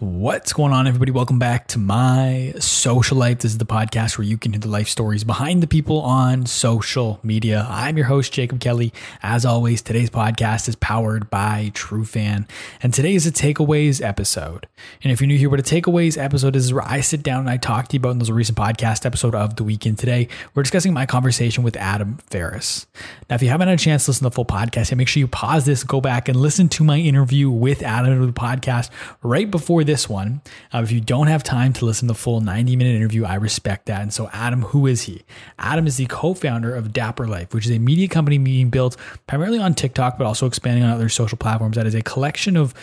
What's going on, everybody? Welcome back to my social life. This is the podcast where you can hear the life stories behind the people on social media. I'm your host, Jacob Kelly. As always, today's podcast is powered by Trufan, and today is a takeaways episode. And if you're new here, what a takeaways episode is, is where I sit down and I talk to you about in those recent podcast episode of the weekend. Today, we're discussing my conversation with Adam Faris. Now, if you haven't had a chance to listen to the full podcast, make sure you pause this, go back and listen to my interview with Adam of the podcast right before this one. Uh, if you don't have time to listen to the full 90 minute interview, I respect that. And so, Adam, who is he? Adam is the co founder of Dapper Life, which is a media company being built primarily on TikTok, but also expanding on other social platforms. That is a collection of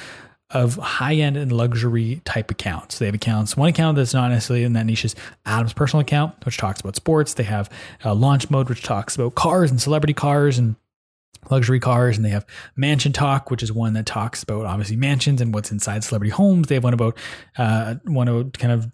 of high end and luxury type accounts. They have accounts. One account that's not necessarily in that niche is Adam's personal account, which talks about sports. They have a launch mode, which talks about cars and celebrity cars and luxury cars and they have MansionTok which is one that talks about obviously mansions and what's inside celebrity homes. They have one about uh, one about kind of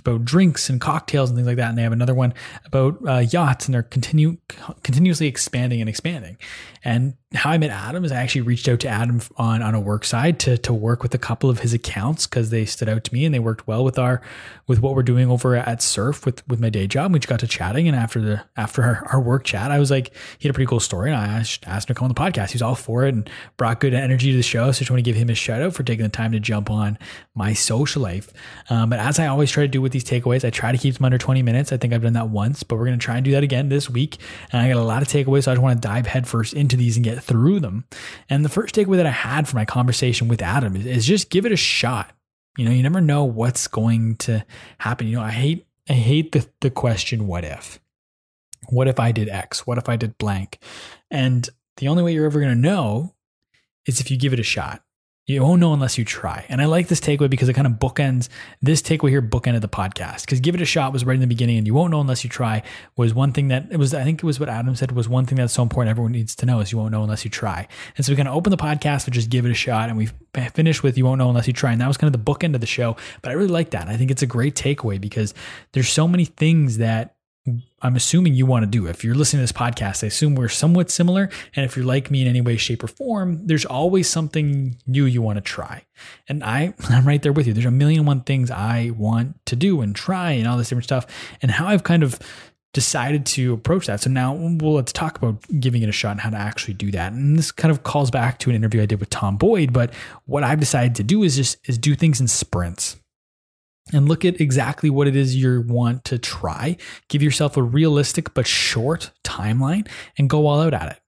about drinks and cocktails and things like that. And they have another one about uh, yachts and they're continue continuously expanding and expanding. And how I met Adam is I actually reached out to Adam on, on a work side to, to work with a couple of his accounts because they stood out to me and they worked well with our with what we're doing over at Surf with with my day job. We just got to chatting and after the after our, our work chat, I was like, he had a pretty cool story and I asked, asked him to come on the podcast. He was all for it and brought good energy to the show. So I just want to give him a shout out for taking the time to jump on my social life. Um, but as I always try to do with these takeaways, I try to keep them under 20 minutes. I think I've done that once, but we're to try and do that again this week. And I got a lot of takeaways. So I just want to dive headfirst into these and get through them. And the first takeaway that I had from my conversation with Adam is, is just give it a shot. You know, you never know what's going to happen. You know, I hate I hate the the question what if. What if I did X? What if I did blank? And the only way you're ever going to know is if you give it a shot. You won't know unless you try. And I like this takeaway because it kind of bookends this takeaway here, bookended the podcast. Because give it a shot was right in the beginning, and you won't know unless you try was one thing that it was, I think it was what Adam said was one thing that's so important everyone needs to know is you won't know unless you try. And so we kind of open the podcast with just give it a shot, and we finished with you won't know unless you try. And that was kind of the bookend of the show. But I really like that. I think it's a great takeaway because there's so many things that I'm assuming you want to do. If you're listening to this podcast, I assume we're somewhat similar. And if you're like me in any way, shape, or form, there's always something new you want to try. And I, I'm right there with you. There's a million one things I want to do and try and all this different stuff. And how I've kind of decided to approach that. So now, well, let's talk about giving it a shot and how to actually do that. And this kind of calls back to an interview I did with Tom Boyd. But what I've decided to do is just is do things in sprints and look at exactly what it is you want to try. Give yourself a realistic but short timeline and go all out at it.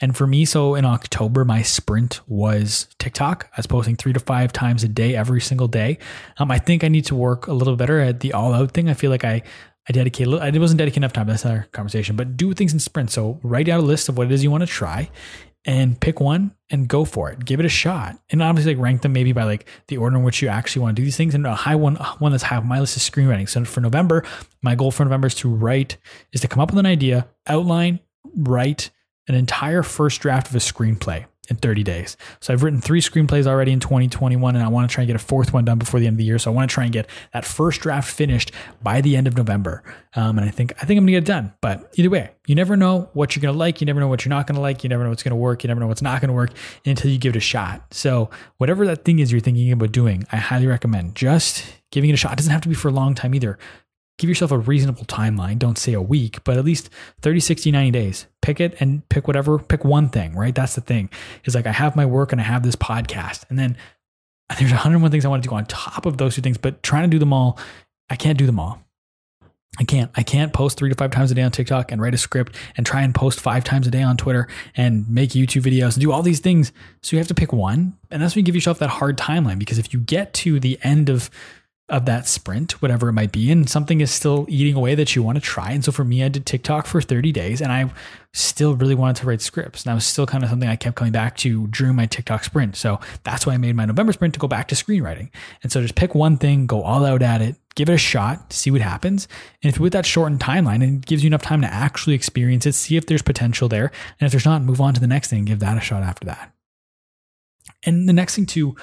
And for me, so in October, my sprint was TikTok. I was posting three to five times a day, every single day. Um, I think I need to work a little better at the all out thing. I feel like I I dedicate, I wasn't dedicating enough time. That's another conversation, but do things in sprints. So write out a list of what it is you want to try and pick one and go for it. Give it a shot. And obviously like rank them maybe by like the order in which you actually want to do these things. And a high one, one that's high on my list is screenwriting. So for November, my goal for November is to write, is to come up with an idea, outline, write an entire first draft of a screenplay in 30 days. So I've written three screenplays already in 2021 and I want to try and get a fourth one done before the end of the year. So I want to try and get that first draft finished by the end of November. Um, and I think I think I'm gonna get it done. But either way, you never know what you're gonna like. You never know what you're not gonna like. You never know what's gonna work. You never know what's not gonna work until you give it a shot. So whatever that thing is you're thinking about doing, I highly recommend just giving it a shot. It doesn't have to be for a long time either give yourself a reasonable timeline. Don't say a week, but at least 30, 60, 90 days. Pick it and pick whatever, pick one thing, right? That's the thing. Is like I have my work and I have this podcast. And then there's 101 things I want to do on top of those two things, but trying to do them all, I can't do them all. I can't. I can't post three to five times a day on TikTok and write a script and try and post five times a day on Twitter and make YouTube videos and do all these things. So you have to pick one. And that's when you give yourself that hard timeline because if you get to the end of of that sprint, whatever it might be, and something is still eating away that you want to try. And so for me, I did TikTok for 30 days and I still really wanted to write scripts. And that was still kind of something I kept coming back to during my TikTok sprint. So that's why I made my November sprint to go back to screenwriting. And so just pick one thing, go all out at it, give it a shot, see what happens. And if with that shortened timeline, it gives you enough time to actually experience it, see if there's potential there. And if there's not, move on to the next thing, give that a shot after that. And the next thing too,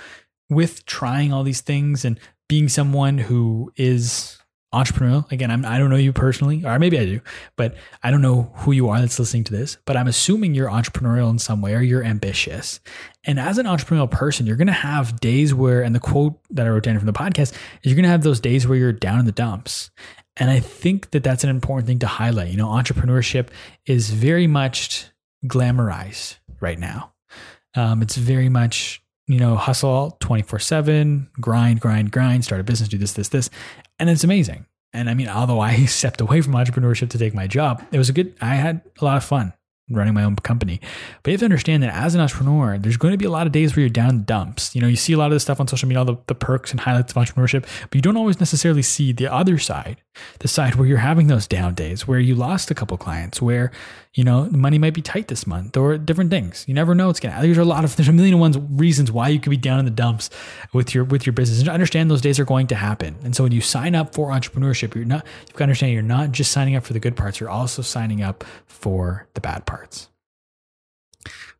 with trying all these things and being someone who is entrepreneurial. Again, I'm, I don't know you personally, or maybe I do, but I don't know who you are that's listening to this. But I'm assuming you're entrepreneurial in some way or you're ambitious. And as an entrepreneurial person, you're going to have days where, and the quote that I wrote down from the podcast is you're going to have those days where you're down in the dumps. And I think that that's an important thing to highlight. You know, entrepreneurship is very much glamorized right now. Um, it's very much you know, hustle 24 7, grind, grind, grind, start a business, do this, this, this. And it's amazing. And I mean, although I stepped away from entrepreneurship to take my job, it was a good, I had a lot of fun running my own company. But you have to understand that as an entrepreneur, there's going to be a lot of days where you're down the dumps. You know, you see a lot of this stuff on social media, all the, the perks and highlights of entrepreneurship, but you don't always necessarily see the other side, the side where you're having those down days, where you lost a couple clients, where, you know, money might be tight this month or different things. You never know going to, there's a lot of, there's a million and one reasons why you could be down in the dumps with your, with your business. And understand those days are going to happen. And so when you sign up for entrepreneurship, you're not, you've got to understand you're not just signing up for the good parts, you're also signing up for the bad parts.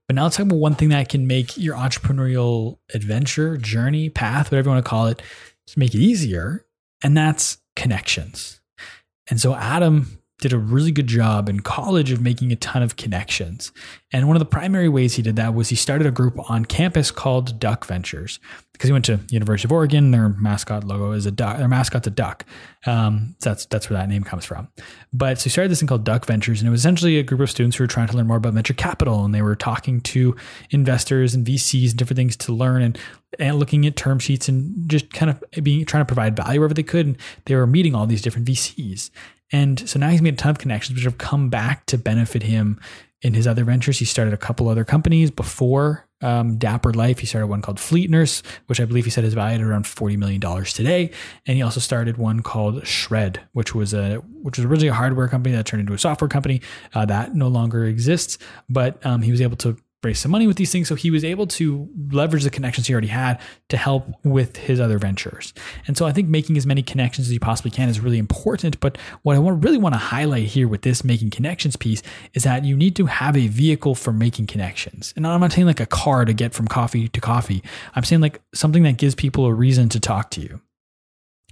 But now let's talk about one thing that can make your entrepreneurial adventure, journey, path, whatever you want to call it, to make it easier. And that's connections. And so Adam did a really good job in college of making a ton of connections. And one of the primary ways he did that was he started a group on campus called Duck Ventures because he went to University of Oregon. Their mascot logo is a duck. Their mascot's a duck. Um, so that's that's where that name comes from. But so he started this thing called Duck Ventures, and it was essentially a group of students who were trying to learn more about venture capital, and they were talking to investors and VCs and different things to learn and and looking at term sheets and just kind of being trying to provide value wherever they could. And they were meeting all these different VCs. And so now he's made a ton of connections, which have come back to benefit him in his other ventures. He started a couple other companies before um, Dapper Life. He started one called Fleet Nurse, which I believe he said is valued at around forty million dollars today. And he also started one called Shred, which was a which was originally a hardware company that turned into a software company uh, that no longer exists. But um, he was able to raise some money with these things. So he was able to leverage the connections he already had to help with his other ventures. And so I think making as many connections as you possibly can is really important. But what I really want to highlight here with this making connections piece is that you need to have a vehicle for making connections. And I'm not saying like a car to get from coffee to coffee. I'm saying like something that gives people a reason to talk to you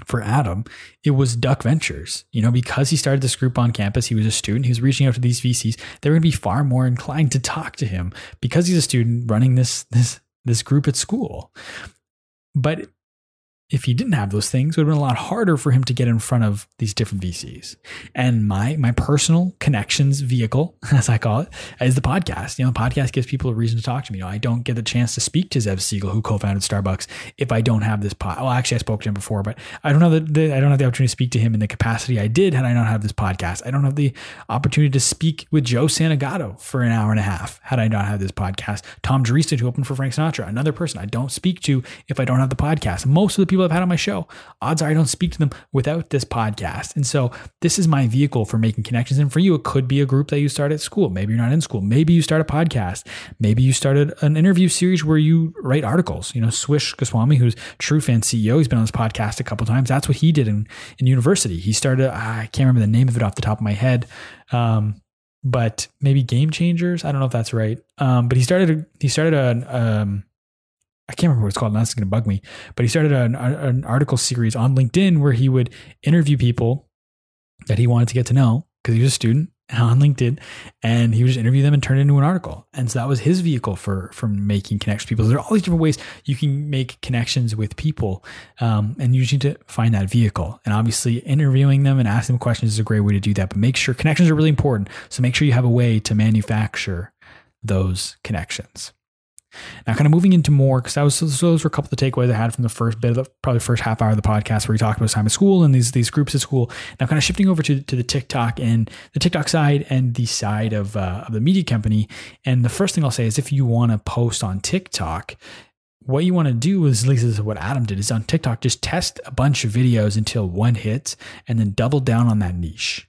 for Adam, it was Duck Ventures. You know, because he started this group on campus, he was a student, he was reaching out to these VCs. They're going to be far more inclined to talk to him because he's a student running this this this group at school. But if he didn't have those things, it would have been a lot harder for him to get in front of these different VCs. And my my personal connections vehicle, as I call it, is the podcast. You know, the podcast gives people a reason to talk to me. You know, I don't get the chance to speak to Zev Siegel, who co-founded Starbucks, if I don't have this pod. Well, actually, I spoke to him before, but I don't have the, the I don't have the opportunity to speak to him in the capacity I did had I not have this podcast. I don't have the opportunity to speak with Joe Santagato for an hour and a half had I not have this podcast. Tom Dreesen, who opened for Frank Sinatra, another person I don't speak to if I don't have the podcast. Most of the people people I've had on my show. Odds are I don't speak to them without this podcast. And so this is my vehicle for making connections. And for you, it could be a group that you start at school. Maybe you're not in school. Maybe you start a podcast. Maybe you started an interview series where you write articles. You know, Swish Goswami, who's Trufan CEO, he's been on this podcast a couple times. That's what he did in, in university. He started, I can't remember the name of it off the top of my head. Um, but maybe game changers. I don't know if that's right. Um, but he started, he started a, um, I can't remember what it's called. Now it's going to bug me. But he started an, an article series on LinkedIn where he would interview people that he wanted to get to know because he was a student on LinkedIn, and he would just interview them and turn it into an article. And so that was his vehicle for for making connections with people. There are all these different ways you can make connections with people, um, and you just need to find that vehicle. And obviously, interviewing them and asking them questions is a great way to do that. But make sure connections are really important. So make sure you have a way to manufacture those connections. Now, kind of moving into more, because that was so those were a couple of the takeaways I had from the first bit of the probably first half hour of the podcast where we talked about time at school and these these groups at school. Now, kind of shifting over to to the TikTok and the TikTok side and the side of uh, of the media company. And the first thing I'll say is if you want to post on TikTok, what you want to do is, at least this is what Adam did, is on TikTok, just test a bunch of videos until one hits and then double down on that niche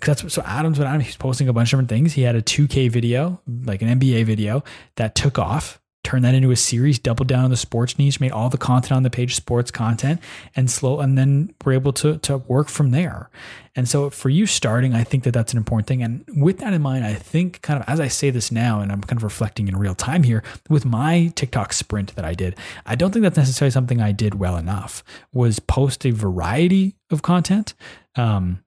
that's so Adams when Adam he's posting a bunch of different things. He had a 2K video, like an NBA video that took off turned that into a series, doubled down on the sports niche, made all the content on the page sports content, and slow, and then we're able to to work from there. And so for you starting, I think that that's an important thing. And with that in mind, I think kind of as I say this now, and I'm kind of reflecting in real time here with my TikTok sprint that I did, I don't think that's necessarily something I did well enough. Was post a variety of content. Um,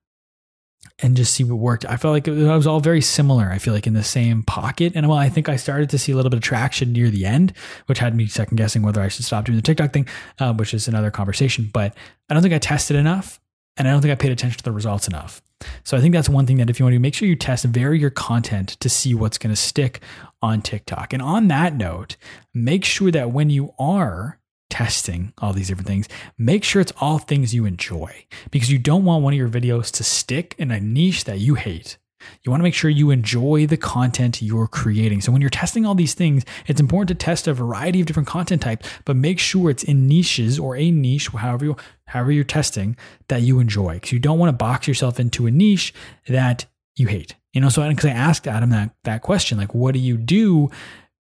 and just see what worked. I felt like it was all very similar. I feel like in the same pocket. And well, I think I started to see a little bit of traction near the end, which had me second guessing whether I should stop doing the TikTok thing, uh, which is another conversation. But I don't think I tested enough and I don't think I paid attention to the results enough. So I think that's one thing that if you want to make sure you test, vary your content to see what's going to stick on TikTok. And on that note, make sure that when you are testing all these different things, make sure it's all things you enjoy because you don't want one of your videos to stick in a niche that you hate. You want to make sure you enjoy the content you're creating. So when you're testing all these things, it's important to test a variety of different content types, but make sure it's in niches or a niche, however you however you're testing, that you enjoy. Because you don't want to box yourself into a niche that you hate. You know, so because I asked Adam that that question, like, what do you do?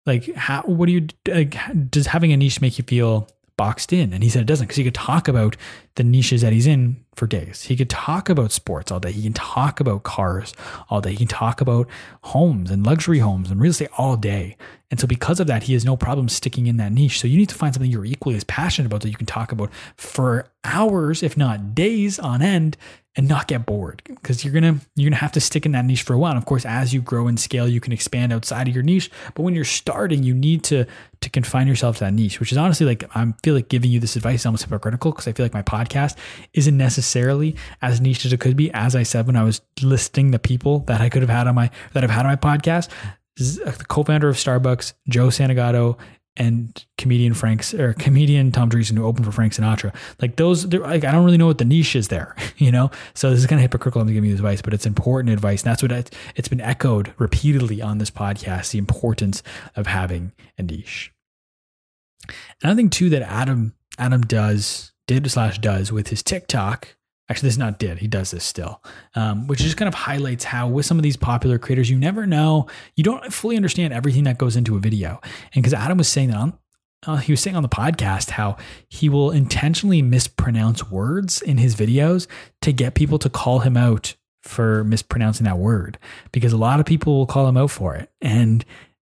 Like, how? What do you? Like, does having a niche make you feel boxed in. And he said it doesn't because he could talk about the niches that he's in for days. He could talk about sports all day. He can talk about cars all day. He can talk about homes and luxury homes and real estate all day. And so, because of that, he has no problem sticking in that niche. So, you need to find something you're equally as passionate about that you can talk about for hours, if not days on end, and not get bored because you're gonna you're gonna have to stick in that niche for a while. And of course, as you grow and scale, you can expand outside of your niche. But when you're starting, you need to to confine yourself to that niche, which is honestly like I feel like giving you this advice is almost hypocritical because I feel like my podcast isn't necessarily as niche as it could be. As I said when I was listing the people that I could have had on my that I've had on my podcast, the co-founder of Starbucks, Joe Santagato, and comedian Frank's or comedian Tom Dreesen who opened for Frank Sinatra. Like those, like I don't really know what the niche is there, you know. So this is kind of hypocritical. I'm giving you this advice, but it's important advice, and that's what it, it's been echoed repeatedly on this podcast: the importance of having a niche. Another thing too that Adam Adam does did slash does with his TikTok Actually, this is not did. He does this still, um, which just kind of highlights how with some of these popular creators, you never know, you don't fully understand everything that goes into a video. And because Adam was saying that on, uh, he was saying on the podcast how he will intentionally mispronounce words in his videos to get people to call him out for mispronouncing that word because a lot of people will call him out for it. And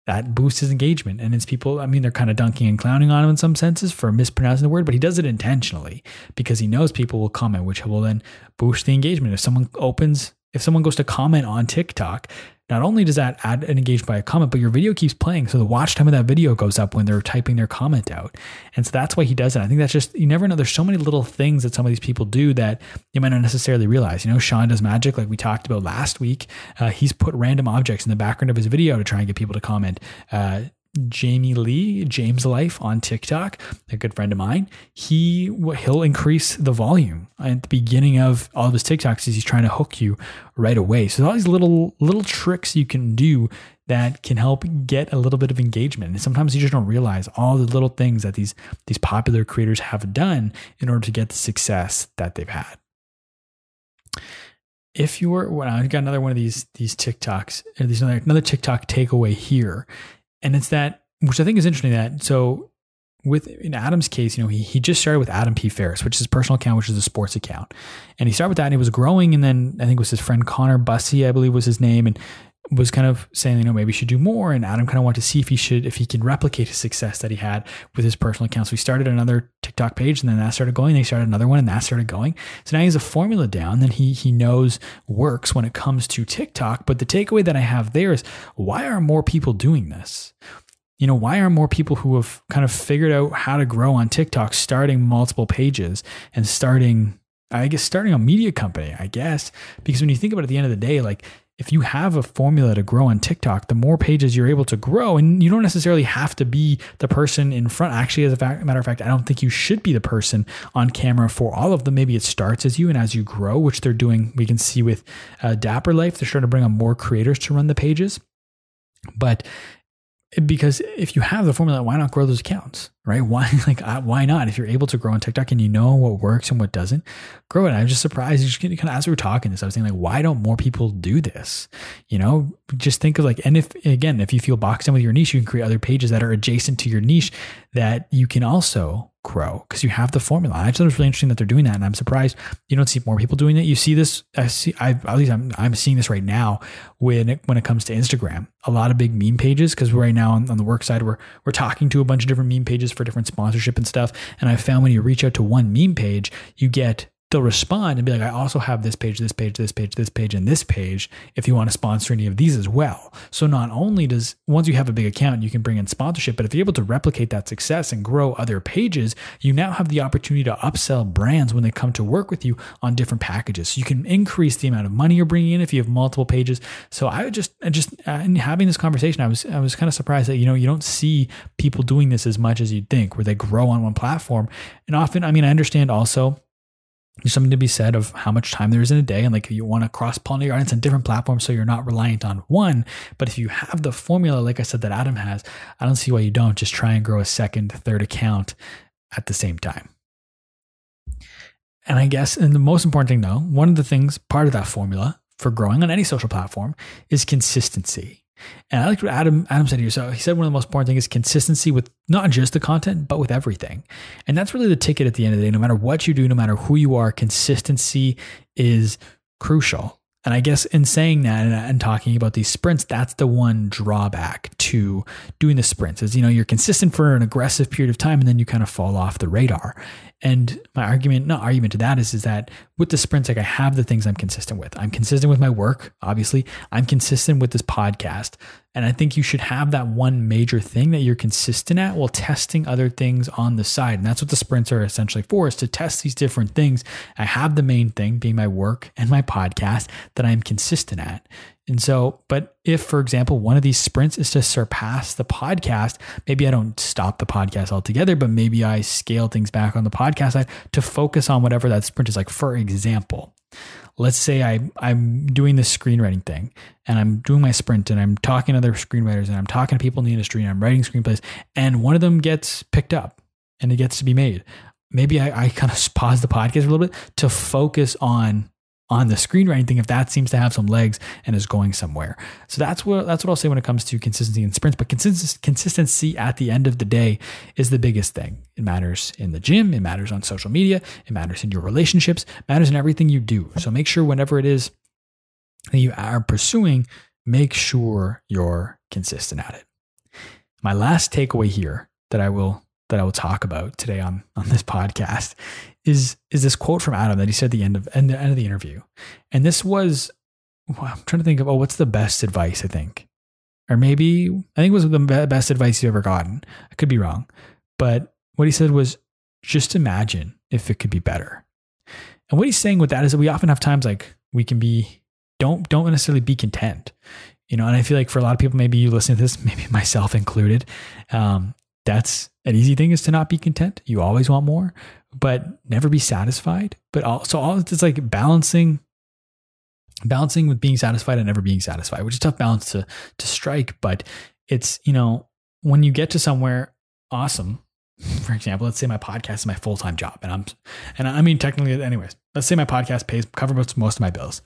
that boosts his engagement. And it's people, I mean, they're kind of dunking and clowning on him in some senses for mispronouncing the word, but he does it intentionally because he knows people will comment, which will then boost the engagement. If someone opens, if someone goes to comment on TikTok, not only does that add an engagement by a comment, but your video keeps playing. So the watch time of that video goes up when they're typing their comment out. And so that's why he does it. I think that's just, you never know. There's so many little things that some of these people do that you might not necessarily realize. You know, Sean does magic, like we talked about last week. Uh, he's put random objects in the background of his video to try and get people to comment. Uh, Jamie Lee, James Life on TikTok, a good friend of mine, he he'll increase the volume at the beginning of all of his TikToks he's trying to hook you right away. So all these little little tricks you can do that can help get a little bit of engagement. And sometimes you just don't realize all the little things that these these popular creators have done in order to get the success that they've had. If you were, well, I got another one of these these TikToks, there's another another TikTok takeaway here and it's that which I think is interesting that so with in Adam's case, you know, he he just started with Adam P. Faris, which is his personal account, which is a sports account. And he started with that and it was growing. And then I think it was his friend Connor Bussey, I believe was his name. And was kind of saying, you know, maybe he should do more. And Adam kind of wanted to see if he should, if he can replicate his success that he had with his personal accounts. So he started another TikTok page and then that started going. They started another one and that started going. So now he has a formula down that he he knows works when it comes to TikTok. But the takeaway that I have there is why are more people doing this? You know, why are more people who have kind of figured out how to grow on TikTok starting multiple pages and starting I guess starting a media company, I guess, because when you think about it at the end of the day, like if you have a formula to grow on TikTok, the more pages you're able to grow, and you don't necessarily have to be the person in front. Actually, as a fact, matter of fact, I don't think you should be the person on camera for all of them. Maybe it starts as you, and as you grow, which they're doing, we can see with uh, Dapper Life, they're starting to bring on more creators to run the pages. But because if you have the formula, why not grow those accounts, right? Why like why not? If you're able to grow on TikTok and you know what works and what doesn't, grow it. I'm just surprised. Just kind of as we were talking this, I was thinking like, why don't more people do this? You know, just think of like, and if again, if you feel boxed in with your niche, you can create other pages that are adjacent to your niche that you can also grow because you have the formula. I thought it was really interesting that they're doing that, and I'm surprised you don't see more people doing it. You see this, I see, I at least I'm I'm seeing this right now when it, when it comes to Instagram. A lot of big meme pages because right now on, on the work side we're we're talking to a bunch of different meme pages for different sponsorship and stuff. And I found when you reach out to one meme page, you get they'll respond and be like, I also have this page, this page, this page, this page, and this page if you want to sponsor any of these as well. So not only does once you have a big account, you can bring in sponsorship, but if you're able to replicate that success and grow other pages, you now have the opportunity to upsell brands when they come to work with you on different packages. So you can increase the amount of money you're bringing in if you have multiple pages. So I just, just uh, in having this conversation, I was, I was kind of surprised that, you know, you don't see people doing this as much as you'd think where they grow on one platform. And often, I mean, I understand also there's something to be said of how much time there is in a day and like you want to cross pollinate your audience on different platforms so you're not reliant on one. But if you have the formula like i said that adam has i don't see why you don't. Just try and grow a second third account at the same time. And i guess and the most important thing though one of the things part of that formula for growing on any social platform is consistency and I like what Adam Adam said here. So he said one of the most important things is consistency with not just the content, but with everything. And that's really the ticket at the end of the day. No matter what you do, no matter who you are, consistency is crucial. And I guess in saying that and, and, talking about these sprints, that's the one drawback to doing the sprints is, you know, you're consistent for an aggressive period of time and then you kind of fall off the radar. And my argument, not argument to that is, is that with the sprints, like I have the things I'm consistent with. I'm consistent with my work, obviously. I'm consistent with this podcast. And I think you should have that one major thing that you're consistent at while testing other things on the side. And that's what the sprints are essentially for is to test these different things. I have the main thing being my work and my podcast that I'm consistent at. And so, but if, for example, one of these sprints is to surpass the podcast, maybe I don't stop the podcast altogether, but maybe I scale things back on the podcast side to focus on whatever that sprint is like. For example, let's say I, I'm doing this screenwriting thing and I'm doing my sprint and I'm talking to other screenwriters and I'm talking to people in the industry and I'm writing screenplays and one of them gets picked up and it gets to be made. Maybe I, I kind of pause the podcast a little bit to focus on on the screenwriting thing if that seems to have some legs and is going somewhere. So that's what that's what I'll say when it comes to consistency in sprints. But consistency at the end of the day is the biggest thing. It matters in the gym, it matters on social media, it matters in your relationships, matters in everything you do. So make sure whenever it is that you are pursuing, make sure you're consistent at it. My last takeaway here that I will that I will talk about today on on this podcast is is this quote from Adam that he said at the end of end, end of the interview, and this was well, I'm trying to think of oh what's the best advice I think, or maybe I think it was the best advice you've ever gotten. I could be wrong, but what he said was just imagine if it could be better. And what he's saying with that is that we often have times like we can be don't don't necessarily be content you know and i feel like for a lot of people maybe you listen to this maybe myself included um, that's an easy thing is to not be content. You always want more, but never be satisfied. But also, all it's like balancing, balancing with being satisfied and never being satisfied, which is tough balance to to strike. But it's you know when you get to somewhere awesome. For example, let's say my podcast is my full time job, and I'm, and I mean technically, anyways. Let's say my podcast pays covers most of my bills,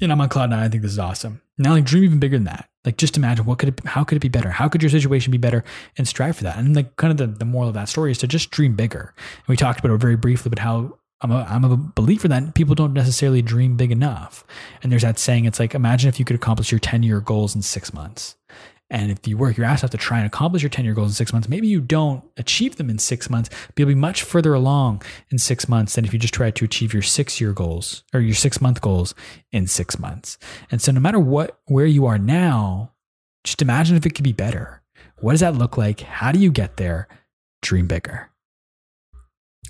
and I'm on cloud nine. I think this is awesome. Now, like dream even bigger than that. Like just imagine what could it, how could it be better? How could your situation be better and strive for that? And like kind of the, the moral of that story is to just dream bigger. And we talked about it very briefly, but how I'm a, I'm a believer that people don't necessarily dream big enough. And there's that saying, it's like, imagine if you could accomplish your 10 year goals in six months. And if you work your ass off to try and accomplish your 10 year goals in six months, maybe you don't achieve them in six months, but you'll be much further along in six months than if you just try to achieve your six year goals or your six month goals in six months. And so no matter what, where you are now, just imagine if it could be better. What does that look like? How do you get there? Dream bigger.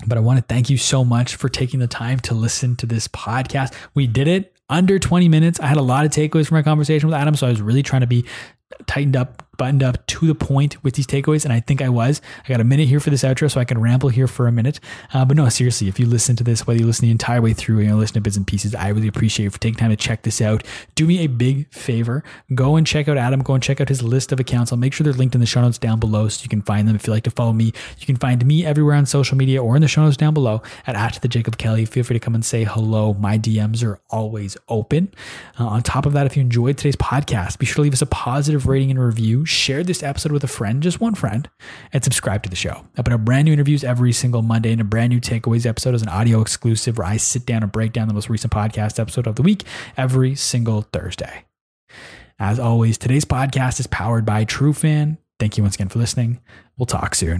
But I want to thank you so much for taking the time to listen to this podcast. We did it under 20 minutes. I had a lot of takeaways from my conversation with Adam, so I was really trying to be tightened up buttoned up to the point with these takeaways, and I think I was. I got a minute here for this outro, so I can ramble here for a minute. Uh, but no, seriously, if you listen to this, whether you listen the entire way through or you know, listen to bits and pieces, I really appreciate you for taking time to check this out. Do me a big favor. Go and check out Adam. Go and check out his list of accounts. I'll make sure they're linked in the show notes down below so you can find them. If you like to follow me, you can find me everywhere on social media or in the show notes down below at, at the Jacob Kelly. Feel free to come and say hello. My DMs are always open. Uh, on top of that, if you enjoyed today's podcast, be sure to leave us a positive rating and review. Share this episode with a friend, just one friend, and subscribe to the show. I put out brand new interviews every single Monday and a brand new takeaways episode as an audio exclusive where I sit down and break down the most recent podcast episode of the week every single Thursday. As always, today's podcast is powered by Trufan. Thank you once again for listening. We'll talk soon.